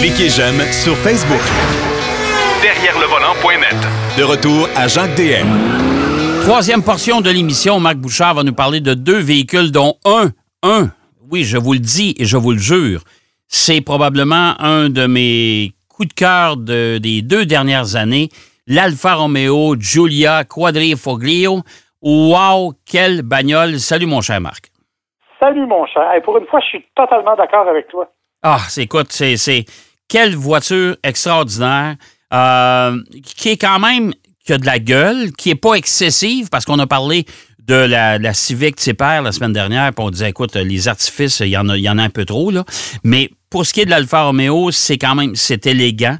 Cliquez j'aime sur Facebook. Derrière le volant.net. De retour à Jacques DM. Troisième portion de l'émission, Marc Bouchard va nous parler de deux véhicules, dont un, un, oui, je vous le dis et je vous le jure, c'est probablement un de mes coups de cœur des deux dernières années, l'Alfa Romeo Giulia Quadrifoglio. Wow, quelle bagnole! Salut mon cher Marc. Salut mon cher. pour une fois, je suis totalement d'accord avec toi. Ah, c'est écoute, c'est quelle voiture extraordinaire, euh, qui est quand même qui a de la gueule, qui est pas excessive, parce qu'on a parlé de la, la Civic Tipper la semaine dernière, puis on disait, écoute, les artifices, il y en a, il y en a un peu trop, là. Mais pour ce qui est de l'Alfa Romeo, c'est quand même, c'est élégant.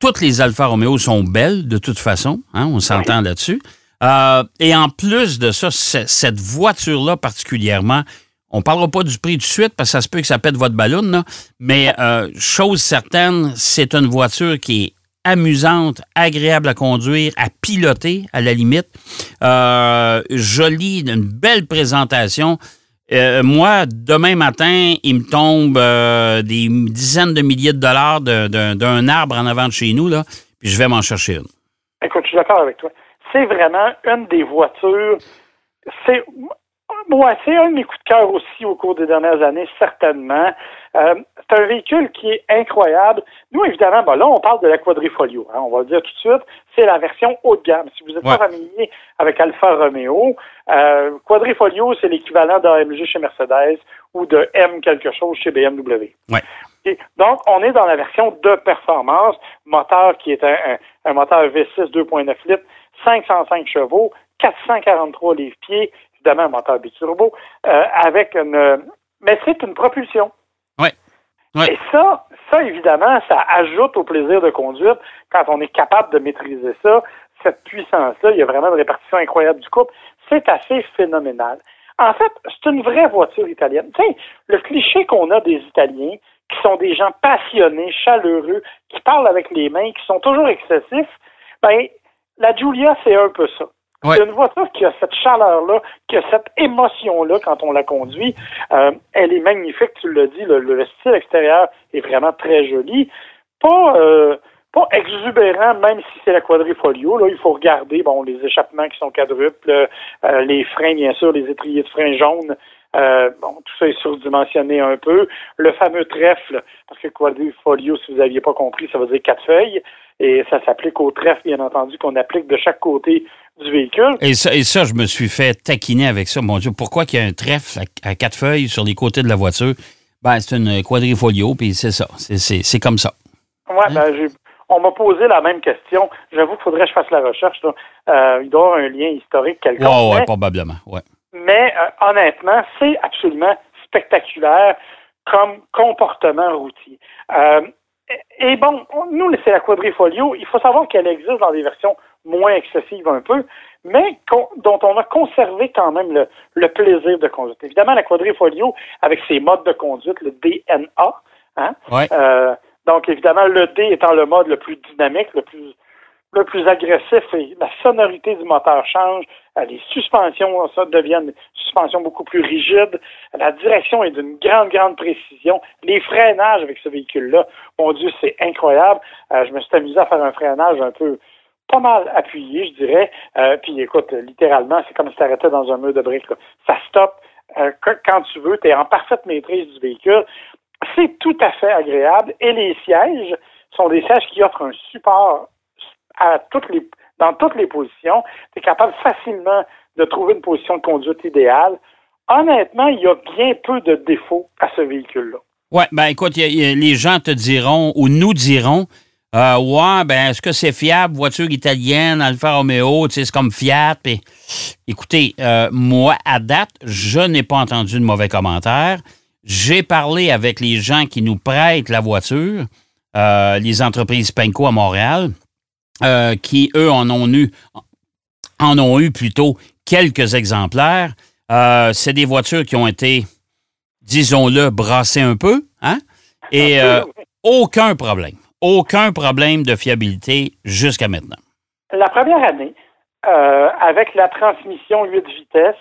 Toutes les Alfa Romeo sont belles, de toute façon, hein, on s'entend là-dessus. Euh, et en plus de ça, cette voiture-là particulièrement, on ne parlera pas du prix tout de suite parce que ça se peut que ça pète votre ballon, mais euh, chose certaine, c'est une voiture qui est amusante, agréable à conduire, à piloter à la limite. Euh, jolie, une belle présentation. Euh, moi, demain matin, il me tombe des dizaines de milliers de dollars d'un arbre en avant de chez nous, là, puis je vais m'en chercher une. Écoute, je suis d'accord avec toi. C'est vraiment une des voitures. Moi, c'est un de mes coups de cœur aussi au cours des dernières années, certainement. Euh, c'est un véhicule qui est incroyable. Nous, évidemment, ben là, on parle de la Quadrifolio. Hein, on va le dire tout de suite. C'est la version haut de gamme. Si vous n'êtes pas familier avec Alfa Romeo, euh, Quadrifolio, c'est l'équivalent d'AMG chez Mercedes ou de M quelque chose chez BMW. donc, on est dans la version de performance, moteur qui est un, un moteur V6 2.9 litres, 505 chevaux, 443 livres-pieds, évidemment un moteur biturbo, euh, avec une. Mais c'est une propulsion. Oui. Et ça, ça, évidemment, ça ajoute au plaisir de conduire quand on est capable de maîtriser ça. Cette puissance-là, il y a vraiment une répartition incroyable du couple. C'est assez phénoménal. En fait, c'est une vraie voiture italienne. Tu sais, le cliché qu'on a des Italiens, qui sont des gens passionnés, chaleureux, qui parlent avec les mains, qui sont toujours excessifs, ben, la Giulia, c'est un peu ça. C'est une voiture qui a cette chaleur-là, qui a cette émotion-là quand on la conduit. Euh, elle est magnifique, tu l'as dit, le, style extérieur est vraiment très joli. Pas, euh, pas exubérant, même si c'est la quadrifolio. Là, il faut regarder bon, les échappements qui sont quadruples, euh, les freins, bien sûr, les étriers de freins jaunes. Bon, tout ça est surdimensionné un peu. Le fameux trèfle, parce que quadrifolio, si vous n'aviez pas compris, ça veut dire quatre feuilles. Et ça s'applique au trèfle, bien entendu, qu'on applique de chaque côté du véhicule. Et ça, et ça, je me suis fait taquiner avec ça. Mon Dieu, pourquoi qu'il y a un trèfle à, quatre feuilles sur les côtés de la voiture? Ben, c'est une quadrifolio, puis c'est ça. C'est comme ça. Oui, hein? ben, on m'a posé la même question. J'avoue qu'il faudrait que je fasse la recherche. Euh, il doit y avoir un lien historique quelconque. Oui, ouais, probablement. Ouais. Mais euh, honnêtement, c'est absolument spectaculaire comme comportement routier. Euh, et bon, nous, c'est la quadrifolio. Il faut savoir qu'elle existe dans des versions moins excessive un peu, mais dont on a conservé quand même le, plaisir de conduite. Évidemment, la quadrifolio, avec ses modes de conduite, le DNA, hein, euh, donc évidemment, le D étant le mode le plus dynamique, le plus le plus agressif et la sonorité du moteur change, euh, les suspensions ça deviennent suspensions beaucoup plus rigides, la direction est d'une grande, grande précision, les freinages avec ce véhicule-là, mon Dieu, c'est incroyable. Euh, je me suis amusé à faire un freinage un peu pas mal appuyé, je dirais. Euh, puis écoute, littéralement, c'est comme si tu arrêtais dans un mur de briques. Ça stoppe euh, quand tu veux, tu es en parfaite maîtrise du véhicule. C'est tout à fait agréable. Et les sièges sont des sièges qui offrent un support dans toutes les positions. Tu es capable facilement de trouver une position de conduite idéale. Honnêtement, il y a bien peu de défauts à ce véhicule-là. Oui, ben écoute, les gens te diront ou nous diront euh, ouais, ben, est-ce que c'est fiable? Voiture italienne, Alfa Romeo, tu sais, c'est comme Fiat. écoutez, euh, moi, à date, je n'ai pas entendu de mauvais commentaires. J'ai parlé avec les gens qui nous prêtent la voiture, euh, les entreprises Penco à Montréal, euh, qui, eux, en ont eu, en ont eu plutôt quelques exemplaires. c'est des voitures qui ont été, disons-le, brassées un peu, hein? Et aucun problème aucun problème de fiabilité jusqu'à maintenant. La première année, euh, avec la transmission 8 vitesses,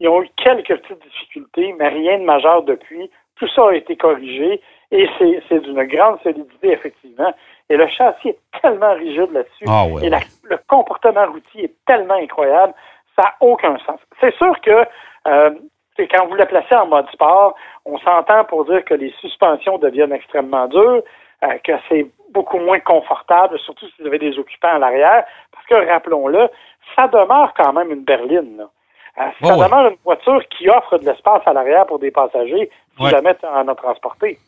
ils ont eu quelques petites difficultés, mais rien de majeur depuis. Tout ça a été corrigé Et c'est d'une grande solidité, effectivement. Et le châssis est tellement rigide là-dessus. Ah ouais, et la- ouais. le comportement routier est tellement incroyable, ça n'a aucun sens. C'est sûr que euh, quand vous le placez en mode sport, on s'entend pour dire que les suspensions deviennent extrêmement dures, euh, que c'est beaucoup moins confortable, surtout si vous avez des occupants à l'arrière, parce que, rappelons-le, ça demeure quand même une berline. là. Euh, ça Oh, ouais. demeure une voiture qui offre de l'espace à l'arrière pour des passagers si jamais en a transporté.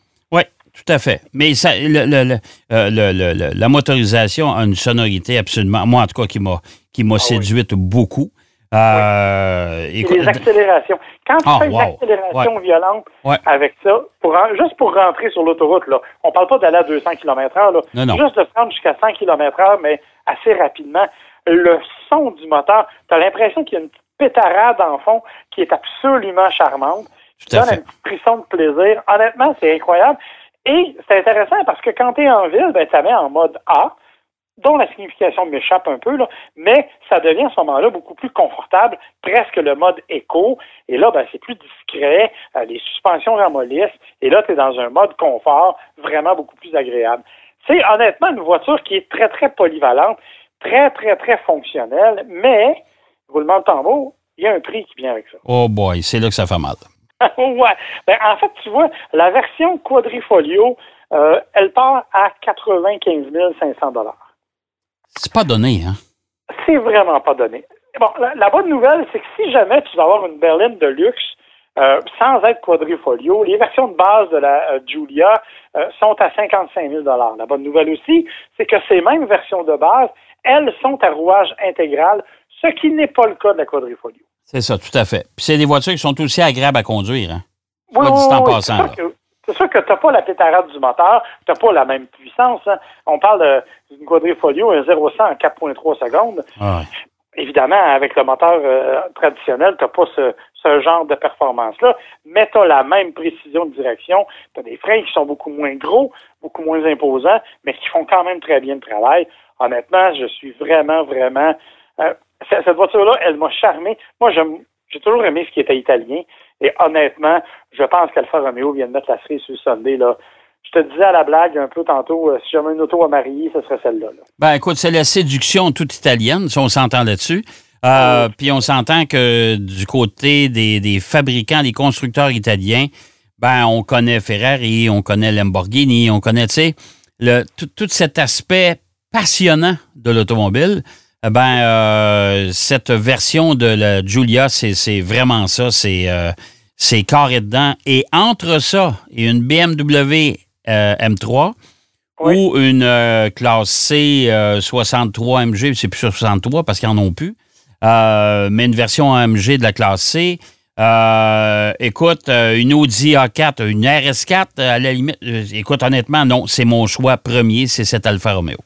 Tout à fait. Mais ça, le- le- le- euh, le- le- le- la motorisation a une sonorité absolument, moi en tout cas, qui m'a qui m'a Ah oui. séduite beaucoup. Euh, Et écoute, les accélérations. Quand tu Ah, fais une wow. accélération violente Ouais. avec ça, pour juste pour rentrer sur l'autoroute, là, on parle pas d'aller à 200 km heure, là, Non, non. juste de se rendre jusqu'à 100 km heure, mais assez rapidement, le son du moteur, tu as l'impression qu'il y a une petite pétarade en fond qui est absolument charmante. À donne un petit frisson de plaisir. Honnêtement, c'est incroyable. Et c'est intéressant parce que quand tu es en ville, ben, ça met en mode A, dont la signification m'échappe un peu, mais ça devient à ce moment-là beaucoup plus confortable, presque le mode éco. Et là, ben, c'est plus discret, euh, les suspensions ramollissent, et là, tu es dans un mode confort vraiment beaucoup plus agréable. C'est honnêtement une voiture qui est très, très polyvalente, très, très, très fonctionnelle, mais, roulement de tambour, il y a un prix qui vient avec ça. oh boy, c'est là que ça fait mal. ouais. Ben, en fait, tu vois, la version quadrifolio, euh, elle part à 95 500 C'est pas donné, hein? C'est vraiment pas donné. Bon, la, la bonne nouvelle, c'est que si jamais tu vas avoir une berline de luxe euh, sans être quadrifolio, les versions de base de la euh, euh, sont à 55 000 La bonne nouvelle aussi, c'est que ces mêmes versions de base, elles sont à rouage intégral, ce qui n'est pas le cas de la quadrifolio. C'est ça, tout à fait. Puis c'est des voitures qui sont aussi agréables à conduire, hein? Oui, oui, passant, c'est sûr que- C'est sûr que tu n'as pas la pétarade du moteur, tu n'as pas la même puissance. hein. On parle d'une quadrifolio, un 0 100 en 4,3 secondes. Ah. Évidemment, avec le moteur euh, traditionnel, tu n'as pas ce, ce genre de performance-là, mais tu as la même précision de direction. Tu as des freins qui sont beaucoup moins gros, beaucoup moins imposants, mais qui font quand même très bien le travail. Honnêtement, je suis vraiment, vraiment... euh, cette voiture-là, elle m'a charmé. Moi, j'aime- j'ai toujours aimé ce qui était italien. Et honnêtement, je pense qu'Alfa Romeo vient de mettre la cerise sur le Sunday. Là. Je te disais à la blague un peu tantôt, euh, si j'avais une auto à marier, ce serait celle-là. là. Ben écoute, c'est la séduction toute italienne, si on s'entend là-dessus. Euh, Puis on s'entend que du côté des, des fabricants, des constructeurs italiens, ben on connaît Ferrari, on connaît Lamborghini, on connaît, tu sais, le- tout, tout cet aspect passionnant de l'automobile. Eh Ben euh, cette version de la Giulia, c'est vraiment ça, c'est euh, c'est carré dedans. Et entre ça et une BMW euh, M3, Oui. ou une euh, classe C euh, 63 MG, c'est plus 63 parce qu'ils n'en ont plus, mais une version AMG de la classe C. Écoute, une Audi A4, une RS4, euh, à la limite, écoute, honnêtement, non, c'est mon choix premier, c'est cette Alfa Romeo.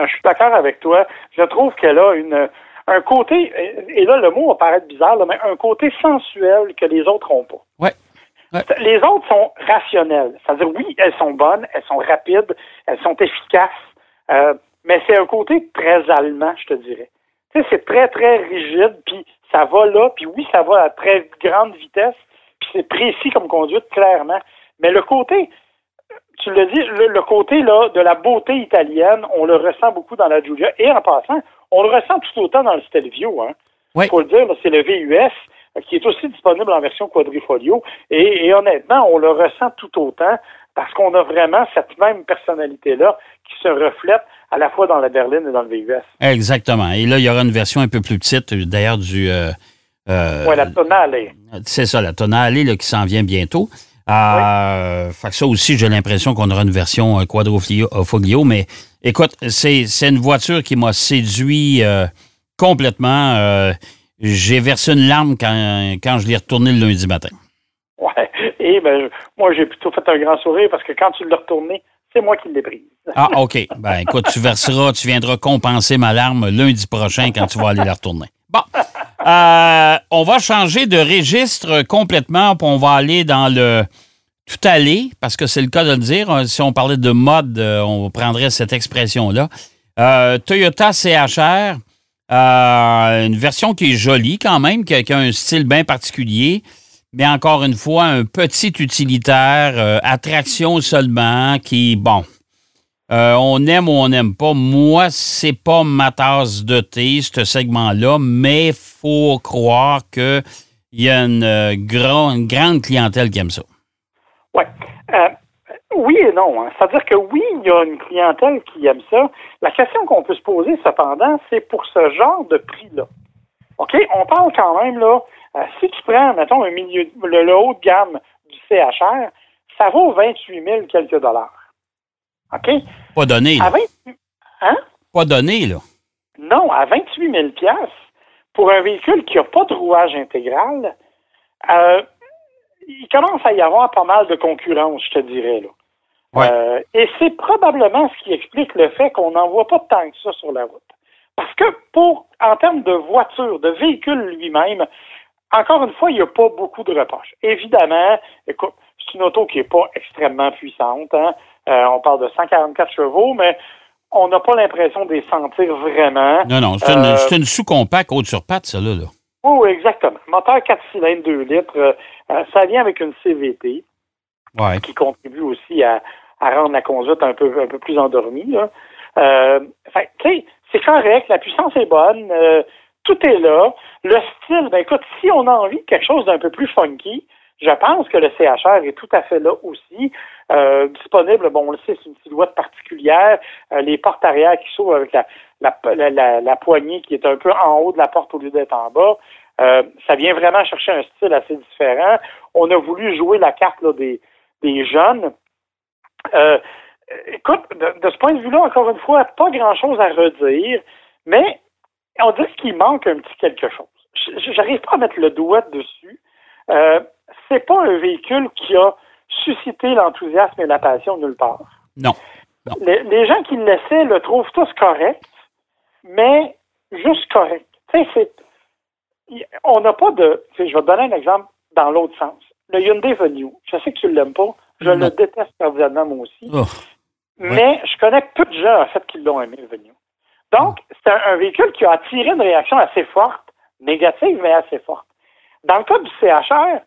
Non, je suis d'accord avec toi. Je trouve qu'elle a une, un côté, et là le mot va paraître bizarre, là, mais un côté sensuel que les autres n'ont pas. Ouais. Ouais. Les autres sont rationnelles. C'est-à-dire, oui, elles sont bonnes, elles sont rapides, elles sont efficaces, euh, mais c'est un côté très allemand, je te dirais. Tu sais, c'est très, très rigide, puis ça va là, puis oui, ça va à très grande vitesse, puis c'est précis comme conduite, clairement. Mais le côté, tu l'as dit, le, le côté là, de la beauté italienne, on le ressent beaucoup dans la Giulia. Et en passant, on le ressent tout autant dans le Stelvio. Hein. Oui. faut le dire, c'est le VUS euh, qui est aussi disponible en version quadrifolio. Et, et honnêtement, on le ressent tout autant parce qu'on a vraiment cette même personnalité-là qui se reflète à la fois dans la berline et dans le VUS. Exactement. Et là, il y aura une version un peu plus petite, d'ailleurs, du. euh, euh, ouais, la tonale est. C'est ça, la tonale là, qui s'en vient bientôt. Euh, fait que ça aussi, j'ai l'impression qu'on aura une version euh, quadrifoglio, foglio, mais écoute, c'est, une voiture qui m'a séduit euh, complètement. Euh, j'ai versé une larme quand, quand je l'ai retourné le lundi matin. Ouais. Et ben, je- moi, j'ai plutôt fait un grand sourire parce que quand tu l'as retourné, c'est moi qui l'ai prise. Ah, OK. Ben, écoute, tu verseras, tu viendras compenser ma larme lundi prochain quand tu vas aller la retourner. Bon. Euh, on va changer de registre complètement, puis on va aller dans le tout aller, parce que c'est le cas de le dire. Euh, Si on parlait de mode, euh, on prendrait cette expression-là. Toyota CHR, une version qui est jolie quand même, qui a, un style bien particulier. mais encore une fois, un petit utilitaire, attraction seulement, qui, bon, euh, on aime ou on n'aime pas. Moi, c'est pas ma tasse de thé, ce segment-là, mais faut croire qu'il y a une, euh, une grande clientèle qui aime ça. Oui. oui et non. Hein. C'est-à-dire que oui, il y a une clientèle qui aime ça. La question qu'on peut se poser, cependant, c'est pour ce genre de prix-là. OK? On parle quand même, là, euh, si tu prends, mettons, un milieu, le, haut de gamme du CHR, ça vaut 28 000 quelques dollars. OK? Pas donné. Là. Hein? Pas donné, là. Non, à 28 000 pour un véhicule qui n'a pas de rouage intégral, euh, il commence à y avoir pas mal de concurrence, je te dirais. Là. Euh, et c'est probablement ce qui explique le fait qu'on n'en voit pas tant que ça sur la route. Parce que pour, en termes de voiture, de véhicule lui-même, encore une fois, il n'y a pas beaucoup de reproches. Évidemment, écoute, c'est une auto qui n'est pas extrêmement puissante. Hein. Euh, on parle de 144 chevaux, mais on n'a pas l'impression de les sentir vraiment. Non, non, c'est une, euh, sous-compact haute sur patte, ça, là. Oui, exactement. Moteur 4 cylindres, 2 litres. Euh, ça vient avec une CVT qui contribue aussi à, rendre la conduite un peu, un peu plus endormie. C'est correct, la puissance est bonne tout est là. Le style, ben écoute, si on a envie de quelque chose d'un peu plus funky, je pense que le CHR est tout à fait là aussi. Euh, disponible, bon, on le sait, c'est une silhouette particulière. Euh, les portes arrière qui s'ouvrent avec la, la, la, poignée qui est un peu en haut de la porte au lieu d'être en bas. Euh, ça vient vraiment chercher un style assez différent. On a voulu jouer la carte là, des, des jeunes. écoute, de, de, ce point de vue-là, encore une fois, pas grand-chose à redire, mais on dirait qu'il manque un petit quelque chose. J'arrive pas à mettre le doigt dessus. Euh, c'est pas un véhicule qui a suscité l'enthousiasme et la passion nulle part. Non. Les, gens qui le laissaient le trouvent tous correct, mais juste correct. on n'a pas de. Je vais te donner un exemple dans l'autre sens. Le Hyundai Venue, je sais que tu ne l'aimes pas. Je le déteste cordialement, moi aussi. Oh. Mais je connais peu de gens, en fait, qui l'ont aimé, le Venue. Donc, c'est un, véhicule qui a attiré une réaction assez forte, négative, mais assez forte. Dans le cas du CHR,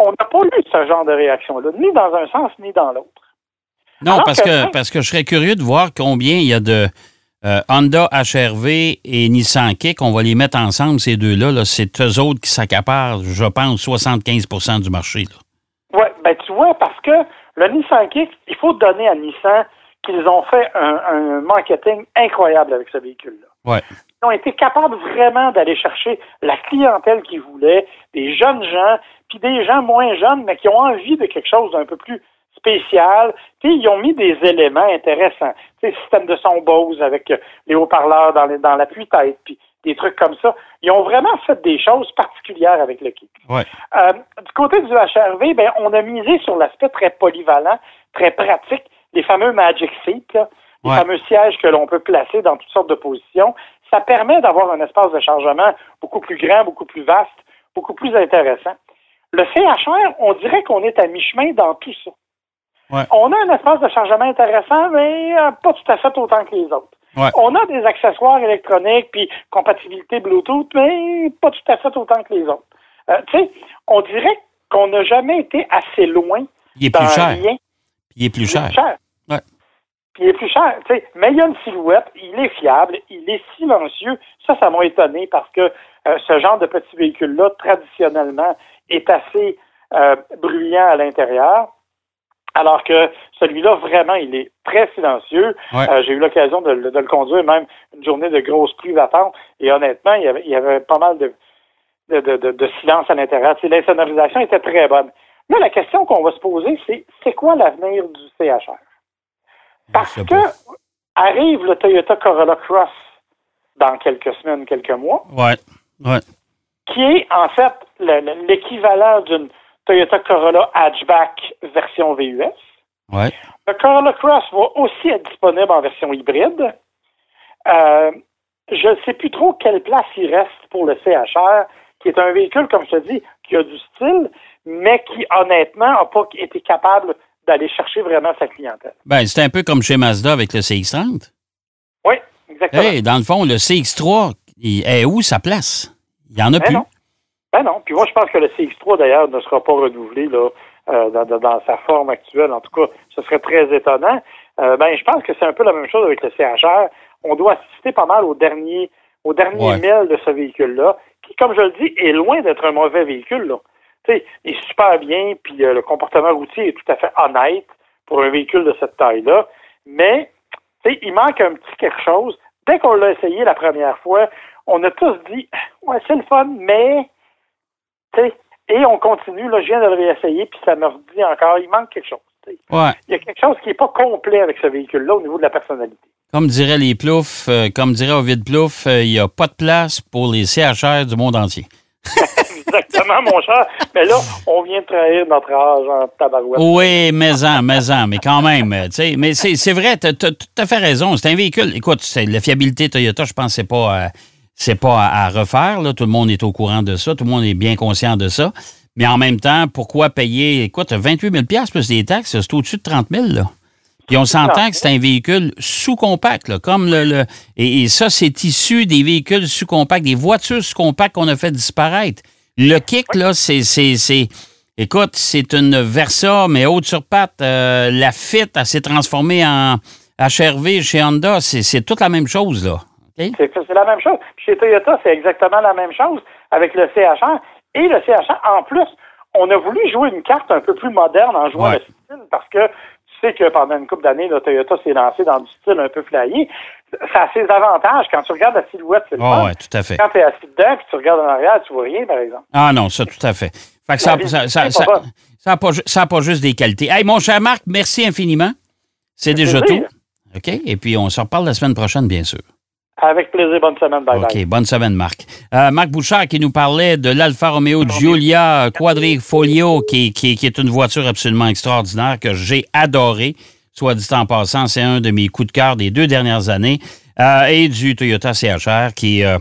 on n'a pas eu ce genre de réaction-là, ni dans un sens, ni dans l'autre. Non, parce que, parce que je serais curieux de voir combien il y a de euh, Honda HRV et Nissan Kick. On va les mettre ensemble, ces deux-là. c'est eux autres qui s'accaparent, je pense, 75% du marché. Oui, ben tu vois, parce que le Nissan Kick, il faut donner à Nissan qu'ils ont fait un, marketing incroyable avec ce véhicule-là. Ils ont été capables vraiment d'aller chercher la clientèle qu'ils voulaient, des jeunes gens, puis des gens moins jeunes, mais qui ont envie de quelque chose d'un peu plus spécial. Puis ils ont mis des éléments intéressants. Tu système de son Bose avec les haut-parleurs dans, dans l'appui-tête, puis des trucs comme ça. Ils ont vraiment fait des choses particulières avec le kit. Euh, du côté du HRV, ben, on a misé sur l'aspect très polyvalent, très pratique les fameux Magic Seats, les fameux sièges que l'on peut placer dans toutes sortes de positions. Ça permet d'avoir un espace de chargement beaucoup plus grand, beaucoup plus vaste, beaucoup plus intéressant. Le CHR, on dirait qu'on est à mi-chemin dans tout ça. On a un espace de chargement intéressant, mais euh, pas tout à fait autant que les autres. On a des accessoires électroniques puis compatibilité Bluetooth, mais pas tout à fait autant que les autres. Euh, tu sais, on dirait qu'on n'a jamais été assez loin Il est plus cher. il est plus cher. Puis il est plus cher. Mais il y a une silhouette, il est fiable, il est silencieux. Ça, ça m'a étonné parce que euh, ce genre de petit véhicule-là, traditionnellement, est assez euh, bruyant à l'intérieur. Alors que celui-là, vraiment, il est très silencieux. Euh, j'ai eu l'occasion de, le conduire même une journée de grosse pluie battante. Et honnêtement, il y avait, pas mal de, de, silence à l'intérieur. L'insonorisation était très bonne. Là, la question qu'on va se poser, c'est c'est quoi l'avenir du CHR? Parce que arrive le Toyota Corolla Cross dans quelques semaines, quelques mois. Ouais. Ouais. Qui est en fait l'équivalent d'une Toyota Corolla Hatchback version VUS. Ouais. Le Corolla Cross va aussi être disponible en version hybride. Euh, je ne sais plus trop quelle place il reste pour le CHR, qui est un véhicule, comme je te dis, qui a du style, mais qui, honnêtement, n'a pas été capable d'aller chercher vraiment sa clientèle. Ben, c'est un peu comme chez Mazda avec le CX-30. Oui, exactement. dans le fond, le CX-3, est où sa place? Il n'y en a ben plus. Non. Ben non. Puis moi, je pense que le CX3, d'ailleurs, ne sera pas renouvelé là, euh, dans, dans, sa forme actuelle. En tout cas, ce serait très étonnant. Euh, ben, je pense que c'est un peu la même chose avec le CHR. On doit assister pas mal au dernier, au dernier Ouais. mille de ce véhicule-là, qui, comme je le dis, est loin d'être un mauvais véhicule. Là. Il est super bien, puis euh, le comportement routier est tout à fait honnête pour un véhicule de cette taille-là. Mais, tu sais, il manque un petit quelque chose. Dès qu'on l'a essayé la première fois, on a tous dit, ouais, c'est le fun, mais, tu sais, et on continue, là, je viens de le réessayer, puis ça me redit encore, il manque quelque chose. Ouais. Il y a quelque chose qui n'est pas complet avec ce véhicule-là au niveau de la personnalité. Comme diraient les ploufs, euh, comme dirait Ovid Plouf, euh, il n'y a pas de place pour les CHR du monde entier. Exactement, mon cher. Mais là, on vient de trahir notre âge en tabarouette. Oui, mais en, mais en, mais quand même, tu sais, mais c'est vrai, tu as, tout à fait raison. C'est un véhicule. Écoute, la fiabilité Toyota, je pense c'est pas, euh, c'est pas à, à refaire. Là. Tout le monde est au courant de ça. Tout le monde est bien conscient de ça. Mais en même temps, pourquoi payer, écoute, 28 000 plus des taxes, c'est au-dessus de 30 000 là. Puis on s'entend que c'est un véhicule sous-compact, là, comme le. le- et, et ça, c'est issu des véhicules sous-compacts, des voitures sous-compacts qu'on a fait disparaître. Le kick, là, c'est. c'est- c'est- Écoute, c'est une Versa, mais haute sur patte. Euh, la Fit, elle s'est transformée en HRV chez Honda. C'est c'est toute la même chose, là. C'est la même chose. Puis chez Toyota, c'est exactement la même chose avec le CHR. Et le CHR, en plus, on a voulu jouer une carte un peu plus moderne en jouant Ouais. le style parce que tu sais que pendant une couple d'années, Toyota s'est lancé dans du style un peu flyé. Ça a ses avantages. Quand tu regardes la silhouette, c'est le fun. ouais, tout à fait. Quand tu es assis dedans puis tu regardes en arrière, tu vois rien, par exemple. Ah non, ça, tout à fait. Fait que ça La ça, ça, ça, pas bon. ça a pas, a juste des qualités. Hey, mon cher Marc, merci infiniment. C'est déjà tout. OK? Et puis, on se reparle la semaine prochaine, bien sûr. Avec plaisir. Bonne semaine. Bye OK, bye. bonne semaine, Marc. Euh, Marc Bouchard qui nous parlait de l'Alfa Romeo Giulia Quadrifoglio, qui, qui, qui est une voiture absolument extraordinaire que j'ai adorée. Soit dit en passant, c'est un de mes coups de cœur des deux dernières années. Euh, et du Toyota CHR qui, euh,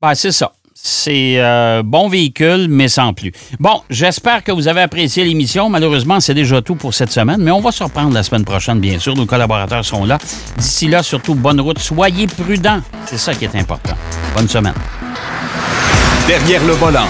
ben, c'est ça. C'est euh, bon véhicule, mais sans plus. Bon, j'espère que vous avez apprécié l'émission. Malheureusement, c'est déjà tout pour cette semaine, mais on va se reprendre la semaine prochaine, bien sûr. Nos collaborateurs sont là. D'ici là, surtout, bonne route. Soyez prudents. C'est ça qui est important. Bonne semaine. Derrière le volant.